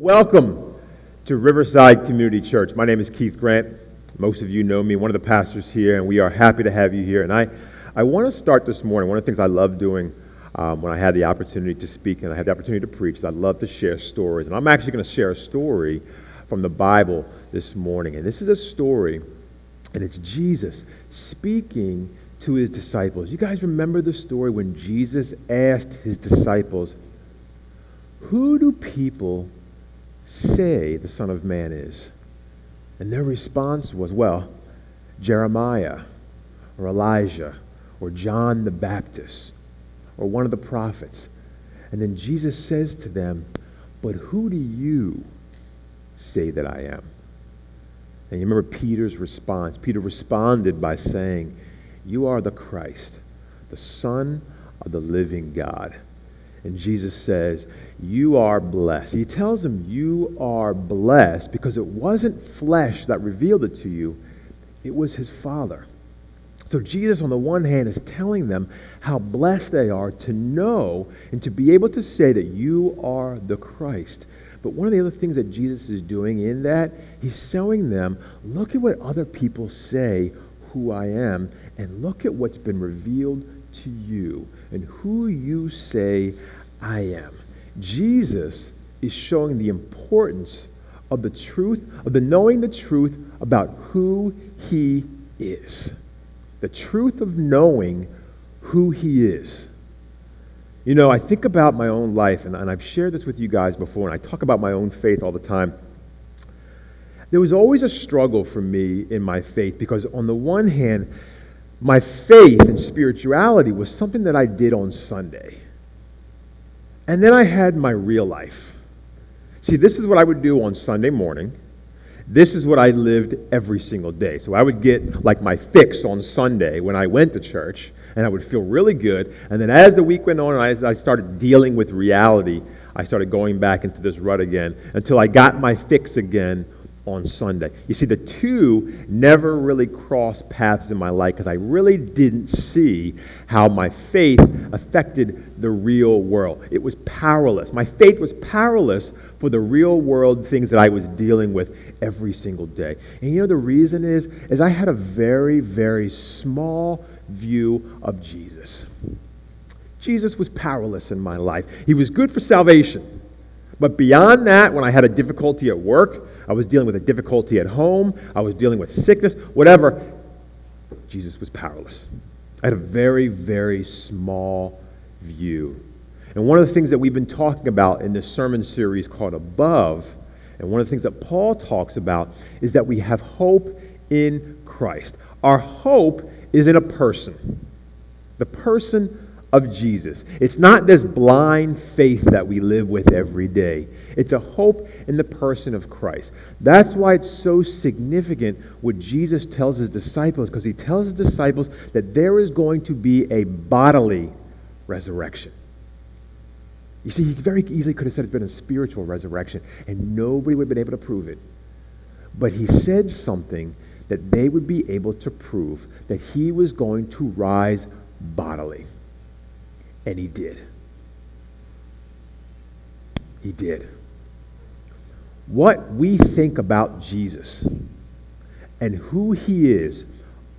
Welcome to Riverside Community Church. My name is Keith Grant. Most of you know me, one of the pastors here, and we are happy to have you here. And I, I want to start this morning. One of the things I love doing um, when I had the opportunity to speak and I had the opportunity to preach is I love to share stories. And I'm actually going to share a story from the Bible this morning. And this is a story, and it's Jesus speaking to his disciples. You guys remember the story when Jesus asked his disciples, Who do people say the Son of Man is? And their response was, well, Jeremiah or Elijah or John the Baptist or one of the prophets. And then Jesus says to them, But who do you say that I am? And you remember Peter's response. Peter responded by saying, You are the Christ, the Son of the living God. And Jesus says, You are blessed. He tells them, You are blessed because it wasn't flesh that revealed it to you, it was his Father. So Jesus, on the one hand, is telling them how blessed they are to know and to be able to say that you are the Christ. But one of the other things that Jesus is doing in that, he's showing them, look at what other people say who I am, and look at what's been revealed to you and who you say I am. Jesus is showing the importance of the truth, of the knowing the truth about who he is. The truth of knowing who he is. You know, I think about my own life, and, and I've shared this with you guys before, and I talk about my own faith all the time. There was always a struggle for me in my faith because, on the one hand, my faith and spirituality was something that I did on Sunday. And then I had my real life. See, this is what I would do on Sunday morning. This is what I lived every single day. So I would get like my fix on Sunday when I went to church, and I would feel really good. And then as the week went on, and I, I started dealing with reality, I started going back into this rut again until I got my fix again on Sunday. You see, the two never really crossed paths in my life because I really didn't see how my faith affected the real world. It was powerless. My faith was powerless for the real world things that I was dealing with every single day. And you know the reason is is I had a very very small view of Jesus. Jesus was powerless in my life. He was good for salvation. But beyond that, when I had a difficulty at work, I was dealing with a difficulty at home, I was dealing with sickness, whatever, Jesus was powerless. I had a very, very small view. And one of the things that we've been talking about in this sermon series called Above, and one of the things that Paul talks about, is that we have hope in Christ. Our hope is in a person, the person of Jesus. It's not this blind faith that we live with every day. It's a hope in the person of Christ. That's why it's so significant what Jesus tells his disciples, because he tells his disciples that there is going to be a bodily resurrection. You see, he very easily could have said it's been a spiritual resurrection, and nobody would have been able to prove it. But he said something that they would be able to prove that he was going to rise bodily. And he did. He did. What we think about Jesus and who he is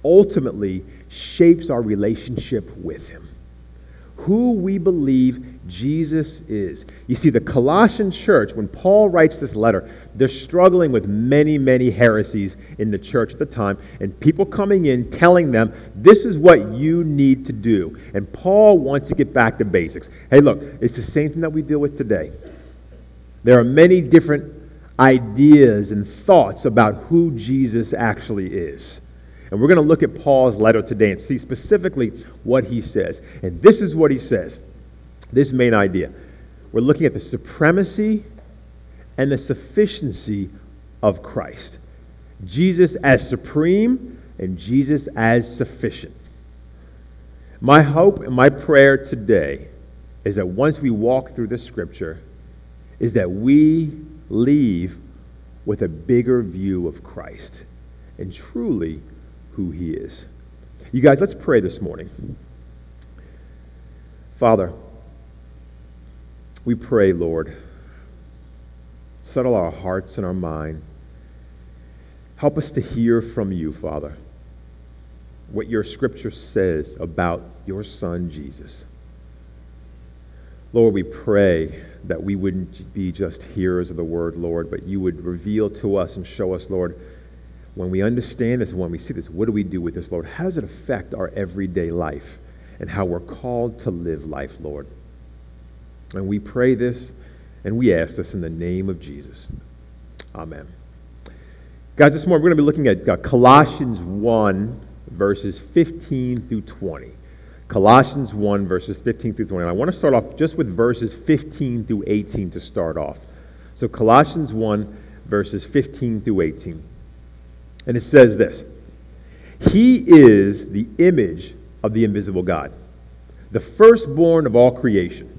ultimately shapes our relationship with him. Who we believe Jesus is. You see, the Colossian church, when Paul writes this letter, they're struggling with many, many heresies in the church at the time, and people coming in telling them, this is what you need to do. And Paul wants to get back to basics. Hey, look, it's the same thing that we deal with today. There are many different ideas and thoughts about who Jesus actually is. And we're going to look at Paul's letter today and see specifically what he says. And this is what he says this main idea. We're looking at the supremacy and the sufficiency of Christ. Jesus as supreme and Jesus as sufficient. My hope and my prayer today is that once we walk through the scripture, is that we leave with a bigger view of Christ and truly who he is. You guys, let's pray this morning. Father, we pray, Lord, settle our hearts and our mind. Help us to hear from you, Father, what your scripture says about your Son, Jesus. Lord, we pray that we wouldn't be just hearers of the word, Lord, but you would reveal to us and show us, Lord, when we understand this, when we see this, what do we do with this, Lord? How does it affect our everyday life and how we're called to live life, Lord? And we pray this and we ask this in the name of Jesus. Amen. Guys, this morning we're going to be looking at uh, Colossians 1, verses 15 through 20. Colossians 1, verses 15 through 20. And I want to start off just with verses 15 through 18 to start off. So, Colossians 1, verses 15 through 18. And it says this He is the image of the invisible God, the firstborn of all creation.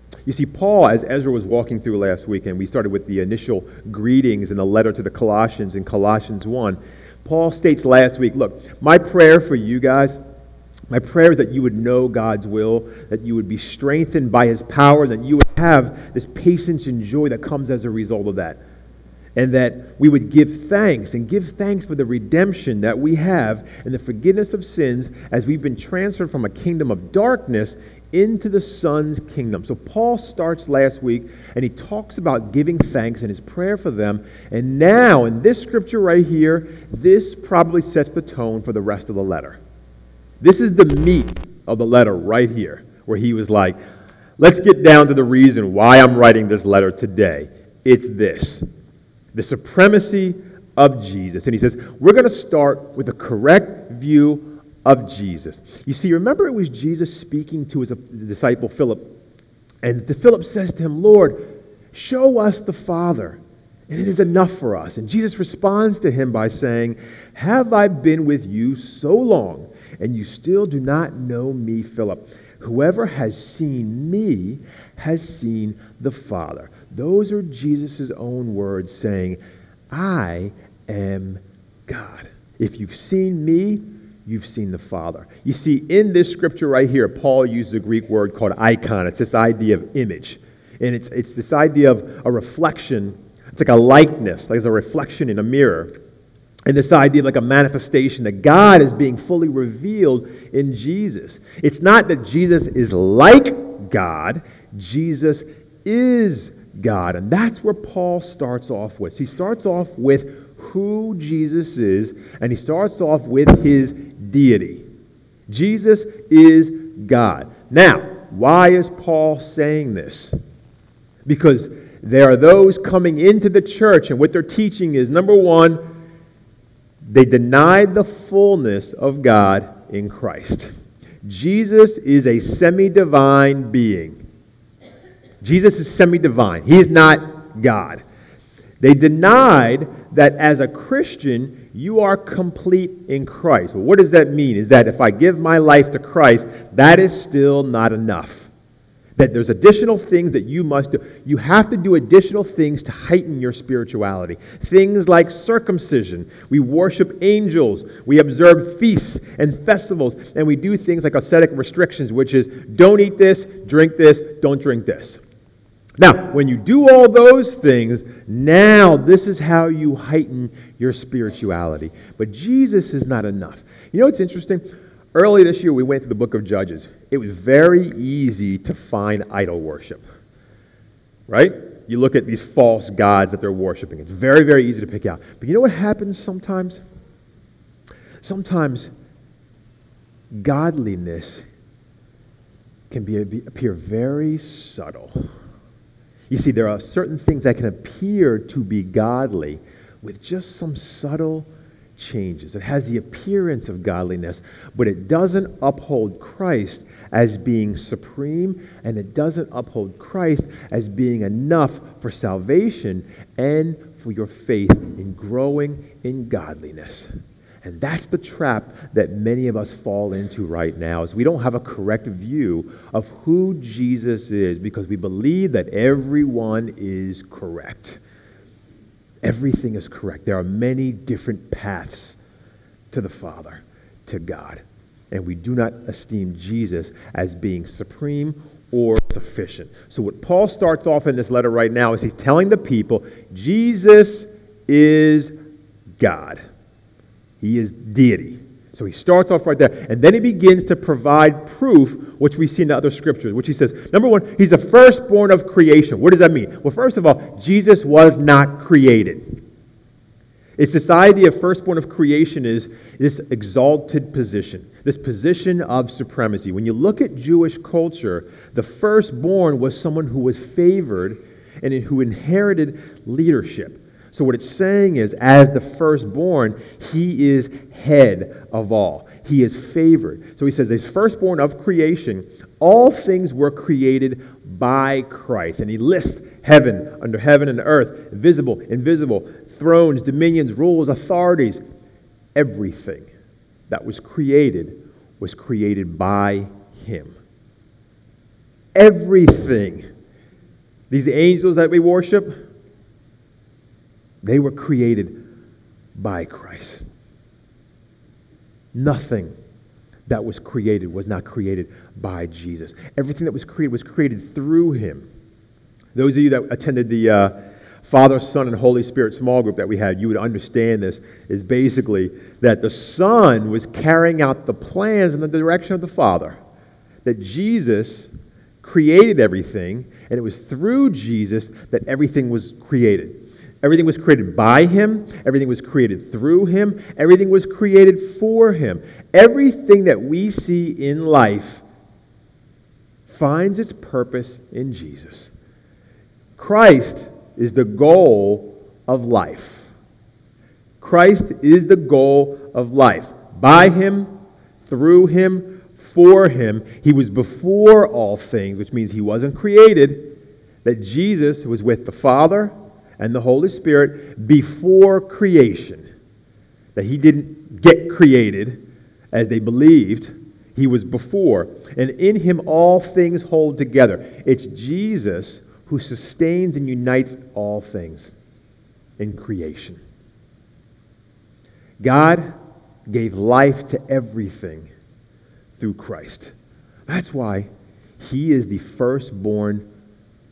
You see, Paul, as Ezra was walking through last week, and we started with the initial greetings in the letter to the Colossians in Colossians 1, Paul states last week, Look, my prayer for you guys, my prayer is that you would know God's will, that you would be strengthened by his power, that you would have this patience and joy that comes as a result of that. And that we would give thanks and give thanks for the redemption that we have and the forgiveness of sins as we've been transferred from a kingdom of darkness into the Son's kingdom. So Paul starts last week and he talks about giving thanks and his prayer for them. And now, in this scripture right here, this probably sets the tone for the rest of the letter. This is the meat of the letter right here, where he was like, let's get down to the reason why I'm writing this letter today. It's this the supremacy of Jesus. And he says, we're going to start with a correct view of Jesus. You see, remember it was Jesus speaking to his disciple Philip. And Philip says to him, Lord, show us the Father, and it is enough for us. And Jesus responds to him by saying, Have I been with you so long, and you still do not know me, Philip? Whoever has seen me has seen the Father. Those are Jesus' own words saying, I am God. If you've seen me, you've seen the Father. You see, in this scripture right here, Paul uses a Greek word called icon. It's this idea of image. And it's, it's this idea of a reflection. It's like a likeness, like it's a reflection in a mirror. And this idea of like a manifestation that God is being fully revealed in Jesus. It's not that Jesus is like God, Jesus is God. And that's where Paul starts off with. He starts off with who Jesus is, and he starts off with his deity. Jesus is God. Now, why is Paul saying this? Because there are those coming into the church, and what they're teaching is number one, they denied the fullness of God in Christ. Jesus is a semi divine being. Jesus is semi divine, he is not God. They denied that as a Christian, you are complete in Christ. Well, what does that mean? Is that if I give my life to Christ, that is still not enough. That there's additional things that you must do. You have to do additional things to heighten your spirituality. Things like circumcision. We worship angels. We observe feasts and festivals. And we do things like ascetic restrictions, which is don't eat this, drink this, don't drink this. Now, when you do all those things, now this is how you heighten your spirituality. But Jesus is not enough. You know what's interesting? Early this year, we went through the book of Judges. It was very easy to find idol worship, right? You look at these false gods that they're worshiping. It's very, very easy to pick out. But you know what happens sometimes? Sometimes godliness can be, appear very subtle. You see, there are certain things that can appear to be godly with just some subtle changes. It has the appearance of godliness, but it doesn't uphold Christ as being supreme, and it doesn't uphold Christ as being enough for salvation and for your faith in growing in godliness. And that's the trap that many of us fall into right now is we don't have a correct view of who Jesus is because we believe that everyone is correct. Everything is correct. There are many different paths to the Father, to God. And we do not esteem Jesus as being supreme or sufficient. So, what Paul starts off in this letter right now is he's telling the people Jesus is God. He is deity. So he starts off right there. And then he begins to provide proof, which we see in the other scriptures, which he says, number one, he's the firstborn of creation. What does that mean? Well, first of all, Jesus was not created. It's this idea of firstborn of creation is this exalted position, this position of supremacy. When you look at Jewish culture, the firstborn was someone who was favored and who inherited leadership. So, what it's saying is, as the firstborn, he is head of all. He is favored. So, he says, as firstborn of creation, all things were created by Christ. And he lists heaven, under heaven and earth, visible, invisible, thrones, dominions, rules, authorities. Everything that was created was created by him. Everything. These angels that we worship, they were created by Christ. Nothing that was created was not created by Jesus. Everything that was created was created through him. Those of you that attended the uh, Father, Son, and Holy Spirit small group that we had, you would understand this is basically that the Son was carrying out the plans in the direction of the Father. That Jesus created everything, and it was through Jesus that everything was created. Everything was created by him. Everything was created through him. Everything was created for him. Everything that we see in life finds its purpose in Jesus. Christ is the goal of life. Christ is the goal of life. By him, through him, for him. He was before all things, which means he wasn't created. That Jesus was with the Father and the Holy Spirit before creation. That he didn't get created as they believed, he was before. And in him all things hold together. It's Jesus who sustains and unites all things in creation. God gave life to everything through Christ. That's why he is the firstborn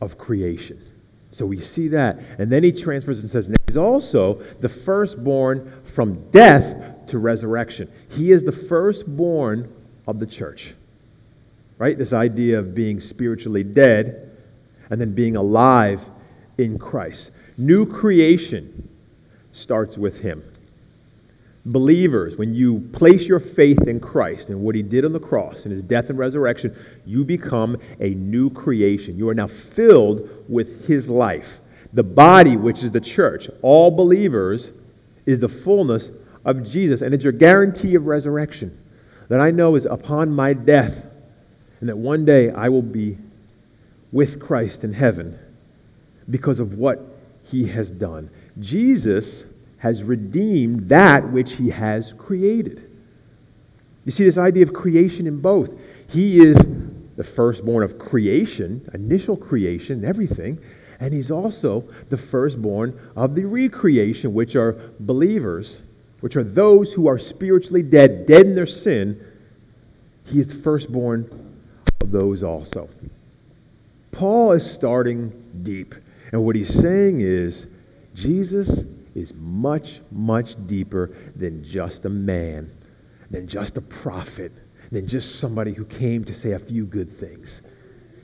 of creation. So we see that. And then he transfers and says, He's also the firstborn from death to resurrection. He is the firstborn of the church. Right? This idea of being spiritually dead and then being alive in Christ. New creation starts with him believers, when you place your faith in Christ and what he did on the cross and his death and resurrection, you become a new creation. You are now filled with his life. The body, which is the church, all believers, is the fullness of Jesus. And it's your guarantee of resurrection that I know is upon my death and that one day I will be with Christ in heaven because of what he has done. Jesus has redeemed that which he has created. You see this idea of creation in both. He is the firstborn of creation, initial creation, everything, and he's also the firstborn of the recreation, which are believers, which are those who are spiritually dead, dead in their sin. He is the firstborn of those also. Paul is starting deep, and what he's saying is Jesus is much, much deeper than just a man, than just a prophet, than just somebody who came to say a few good things.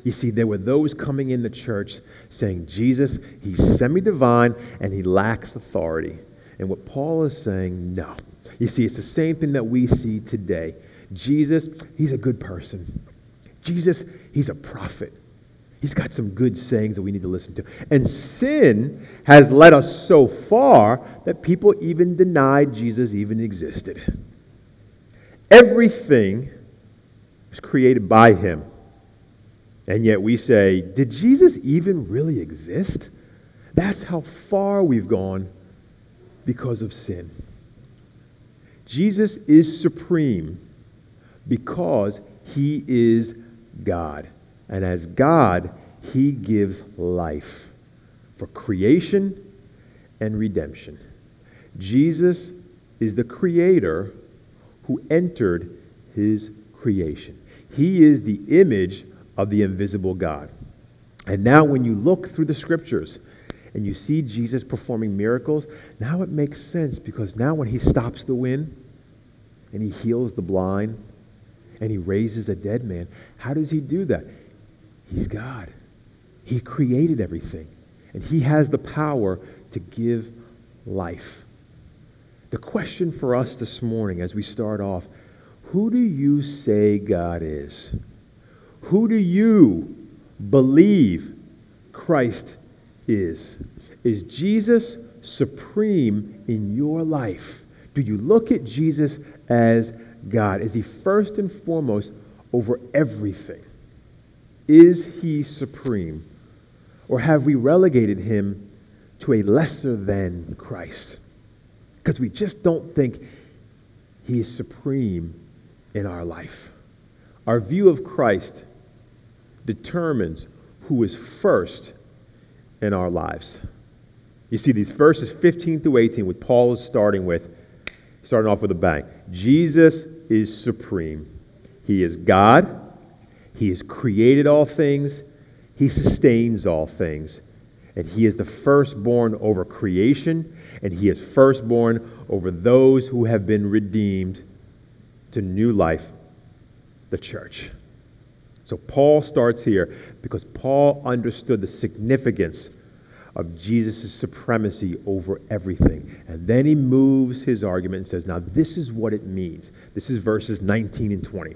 You see, there were those coming in the church saying, Jesus, he's semi divine and he lacks authority. And what Paul is saying, no. You see, it's the same thing that we see today. Jesus, he's a good person. Jesus, he's a prophet. He's got some good sayings that we need to listen to. And sin has led us so far that people even denied Jesus even existed. Everything was created by him. And yet we say, did Jesus even really exist? That's how far we've gone because of sin. Jesus is supreme because he is God. And as God, he gives life for creation and redemption. Jesus is the creator who entered his creation. He is the image of the invisible God. And now, when you look through the scriptures and you see Jesus performing miracles, now it makes sense because now, when he stops the wind and he heals the blind and he raises a dead man, how does he do that? He's God. He created everything, and he has the power to give life. The question for us this morning as we start off who do you say God is? Who do you believe Christ is? Is Jesus supreme in your life? Do you look at Jesus as God? Is he first and foremost over everything? Is he supreme? Or have we relegated him to a lesser than Christ? Because we just don't think he is supreme in our life. Our view of Christ determines who is first in our lives. You see, these verses 15 through 18, what Paul is starting with, starting off with a bang. Jesus is supreme. He is God. He has created all things. He sustains all things. And he is the firstborn over creation, and he is firstborn over those who have been redeemed to new life, the church. So Paul starts here because Paul understood the significance of Jesus' supremacy over everything. And then he moves his argument and says, Now, this is what it means. This is verses 19 and 20.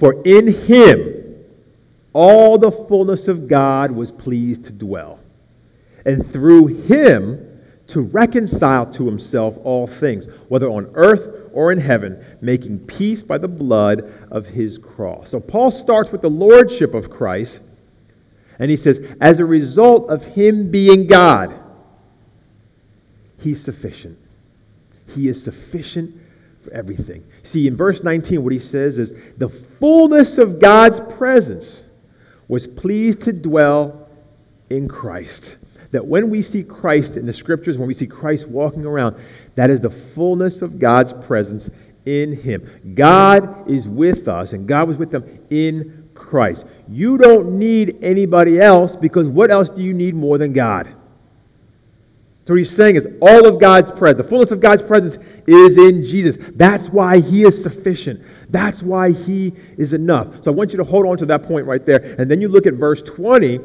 For in him all the fullness of God was pleased to dwell, and through him to reconcile to himself all things, whether on earth or in heaven, making peace by the blood of his cross. So Paul starts with the lordship of Christ, and he says, as a result of him being God, he's sufficient. He is sufficient everything. See, in verse 19, what he says is, the fullness of God's presence was pleased to dwell in Christ. That when we see Christ in the scriptures, when we see Christ walking around, that is the fullness of God's presence in him. God is with us, and God was with them in Christ. You don't need anybody else because what else do you need more than God? So what he's saying is all of God's presence, the fullness of God's presence is in Jesus. That's why he is sufficient. That's why he is enough. So I want you to hold on to that point right there. And then you look at verse 20,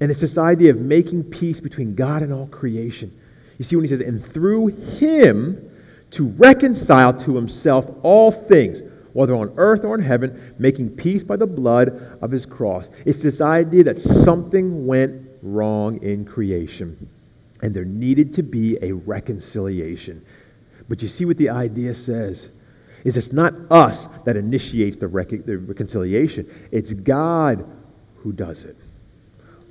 and it's this idea of making peace between God and all creation. You see when he says, and through him to reconcile to himself all things, whether on earth or in heaven, making peace by the blood of his cross. It's this idea that something went wrong in creation, and there needed to be a reconciliation. But you see what the idea says is it's not us that initiates the, rec- the reconciliation. It's God who does it.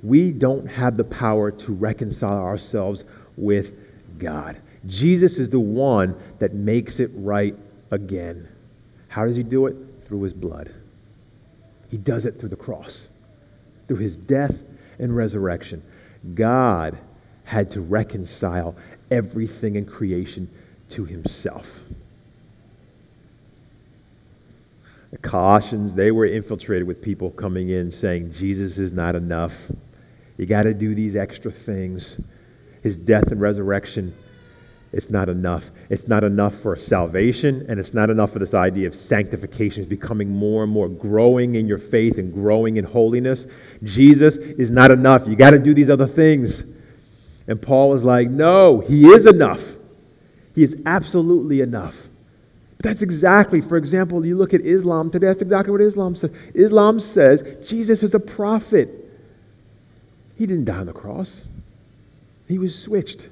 We don't have the power to reconcile ourselves with God. Jesus is the one that makes it right again. How does he do it? Through his blood. He does it through the cross, through his death and resurrection. God had to reconcile everything in creation to himself. The Colossians, they were infiltrated with people coming in saying, Jesus is not enough. You got to do these extra things his death and resurrection, it's not enough. It's not enough for salvation, and it's not enough for this idea of sanctification, becoming more and more, growing in your faith and growing in holiness. Jesus is not enough. You got to do these other things. And Paul is like, no, he is enough. He is absolutely enough. But that's exactly, for example, you look at Islam today, that's exactly what Islam says. Islam says Jesus is a prophet. He didn't die on the cross. He was switched.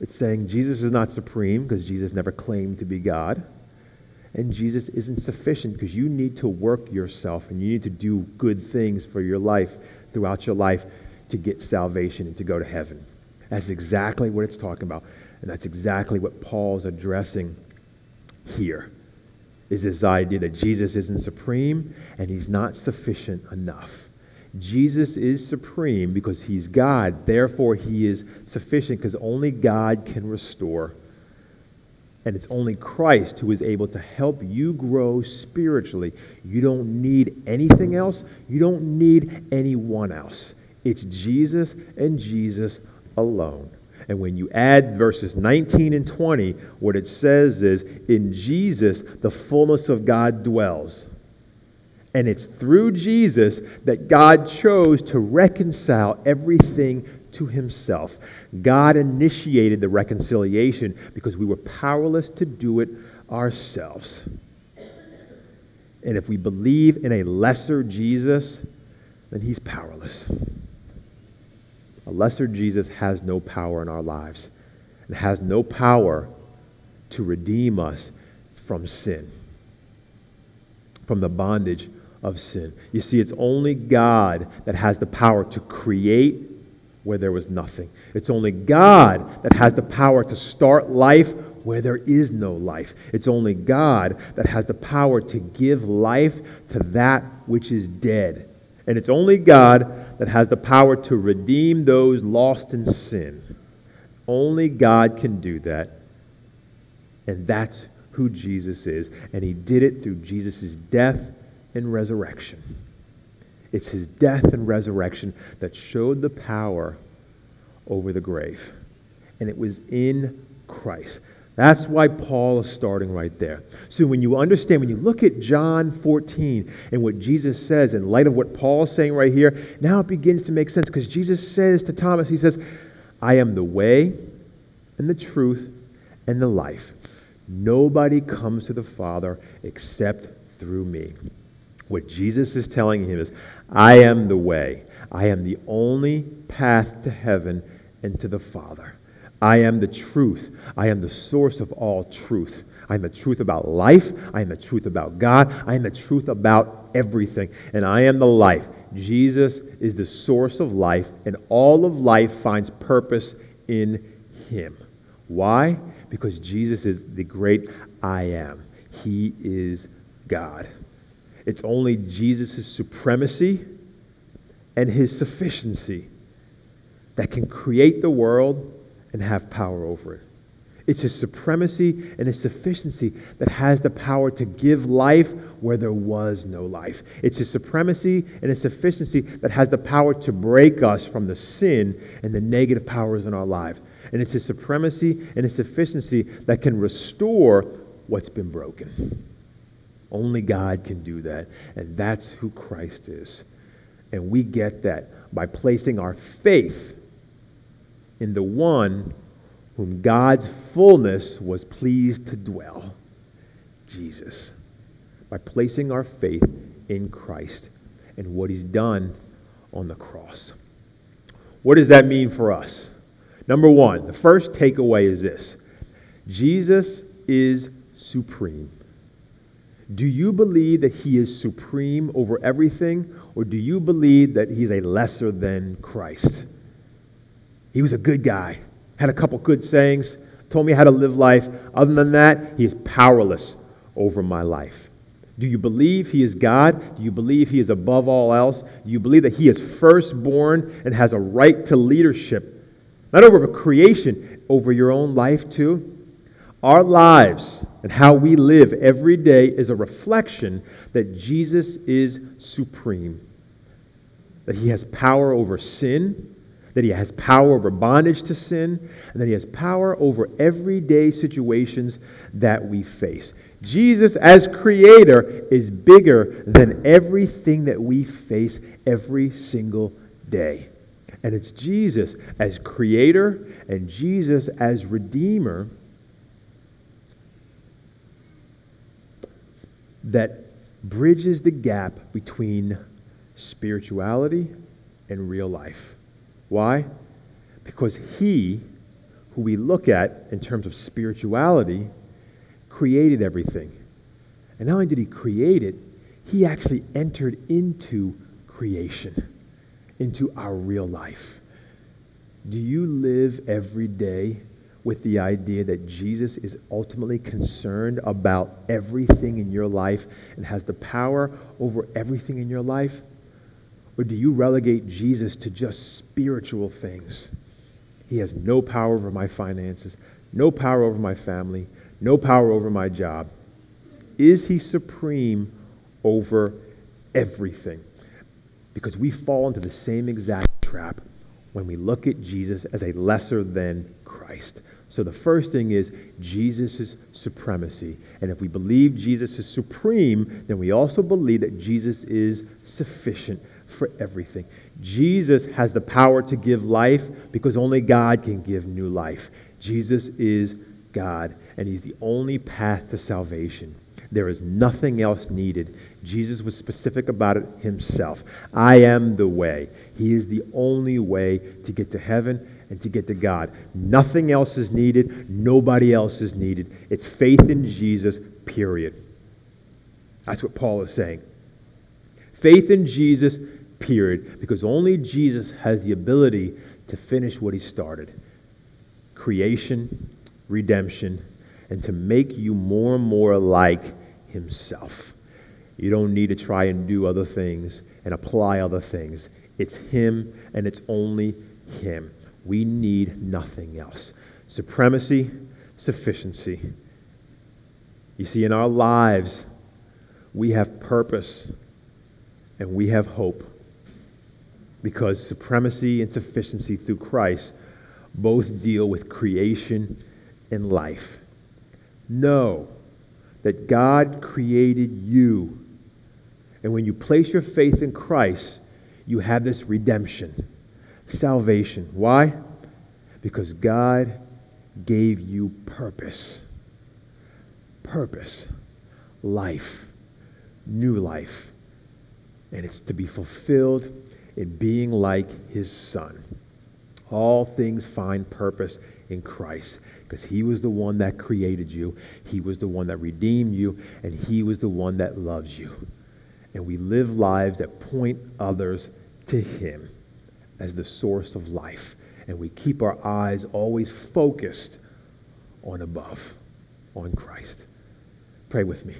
It's saying Jesus is not supreme because Jesus never claimed to be God. and Jesus isn't sufficient because you need to work yourself and you need to do good things for your life throughout your life to get salvation and to go to heaven. That's exactly what it's talking about. And that's exactly what Paul's addressing here. Is this idea that Jesus isn't supreme and he's not sufficient enough. Jesus is supreme because he's God. Therefore, he is sufficient because only God can restore. And it's only Christ who is able to help you grow spiritually. You don't need anything else. You don't need anyone else. It's Jesus and Jesus alone. And when you add verses 19 and 20, what it says is, In Jesus, the fullness of God dwells. And it's through Jesus that God chose to reconcile everything to himself. God initiated the reconciliation because we were powerless to do it ourselves. And if we believe in a lesser Jesus, then he's powerless. A lesser Jesus has no power in our lives and has no power to redeem us from sin, from the bondage of sin. You see, it's only God that has the power to create where there was nothing. It's only God that has the power to start life where there is no life. It's only God that has the power to give life to that which is dead. And it's only God that has the power to redeem those lost in sin. Only God can do that. And that's who Jesus is. And he did it through Jesus' death and resurrection. It's his death and resurrection that showed the power over the grave. And it was in Christ. That's why Paul is starting right there. So when you understand, when you look at John 14 and what Jesus says in light of what Paul is saying right here, now it begins to make sense because Jesus says to Thomas, He says, I am the way and the truth and the life. Nobody comes to the Father except through me. What Jesus is telling him is, I am the way. I am the only path to heaven and to the Father. I am the truth. I am the source of all truth. I am the truth about life. I am the truth about God. I am the truth about everything. And I am the life. Jesus is the source of life, and all of life finds purpose in Him. Why? Because Jesus is the great I am. He is God. It's only Jesus' supremacy and his sufficiency that can create the world and have power over it. It's his supremacy and his sufficiency that has the power to give life where there was no life. It's his supremacy and his sufficiency that has the power to break us from the sin and the negative powers in our lives. And it's his supremacy and his sufficiency that can restore what's been broken. Only God can do that. And that's who Christ is. And we get that by placing our faith in the one whom God's fullness was pleased to dwell Jesus. By placing our faith in Christ and what he's done on the cross. What does that mean for us? Number one, the first takeaway is this Jesus is supreme. Do you believe that he is supreme over everything, or do you believe that he's a lesser than Christ? He was a good guy, had a couple good sayings, told me how to live life. Other than that, he is powerless over my life. Do you believe he is God? Do you believe he is above all else? Do you believe that he is firstborn and has a right to leadership? Not over creation, over your own life too? Our lives and how we live every day is a reflection that Jesus is supreme, that he has power over sin, that he has power over bondage to sin, and that he has power over everyday situations that we face. Jesus, as creator, is bigger than everything that we face every single day. And it's Jesus as creator and Jesus as redeemer that bridges the gap between spirituality and real life. Why? Because he, who we look at in terms of spirituality, created everything. And not only did he create it, he actually entered into creation, into our real life. Do you live every day with the idea that Jesus is ultimately concerned about everything in your life and has the power over everything in your life? Or do you relegate Jesus to just spiritual things? He has no power over my finances, no power over my family, no power over my job. Is he supreme over everything? Because we fall into the same exact trap when we look at Jesus as a lesser than Christ. So the first thing is Jesus' supremacy. And if we believe Jesus is supreme, then we also believe that Jesus is sufficient for everything. Jesus has the power to give life because only God can give new life. Jesus is God, and He's the only path to salvation. There is nothing else needed. Jesus was specific about it himself. I am the way. He is the only way to get to heaven and to get to God. Nothing else is needed. Nobody else is needed. It's faith in Jesus, period. That's what Paul is saying. Faith in Jesus, period. Because only Jesus has the ability to finish what he started creation, redemption, and to make you more and more like himself. You don't need to try and do other things and apply other things. It's him and it's only him. We need nothing else. Supremacy, sufficiency. You see, in our lives, we have purpose and we have hope because supremacy and sufficiency through Christ both deal with creation and life. Know that God created you. And when you place your faith in Christ, you have this redemption, salvation. Why? Because God gave you purpose. Purpose, life, new life. And it's to be fulfilled in being like his son. All things find purpose in Christ because he was the one that created you, he was the one that redeemed you, and he was the one that loves you. And we live lives that point others to him as the source of life. And we keep our eyes always focused on above, on Christ. Pray with me.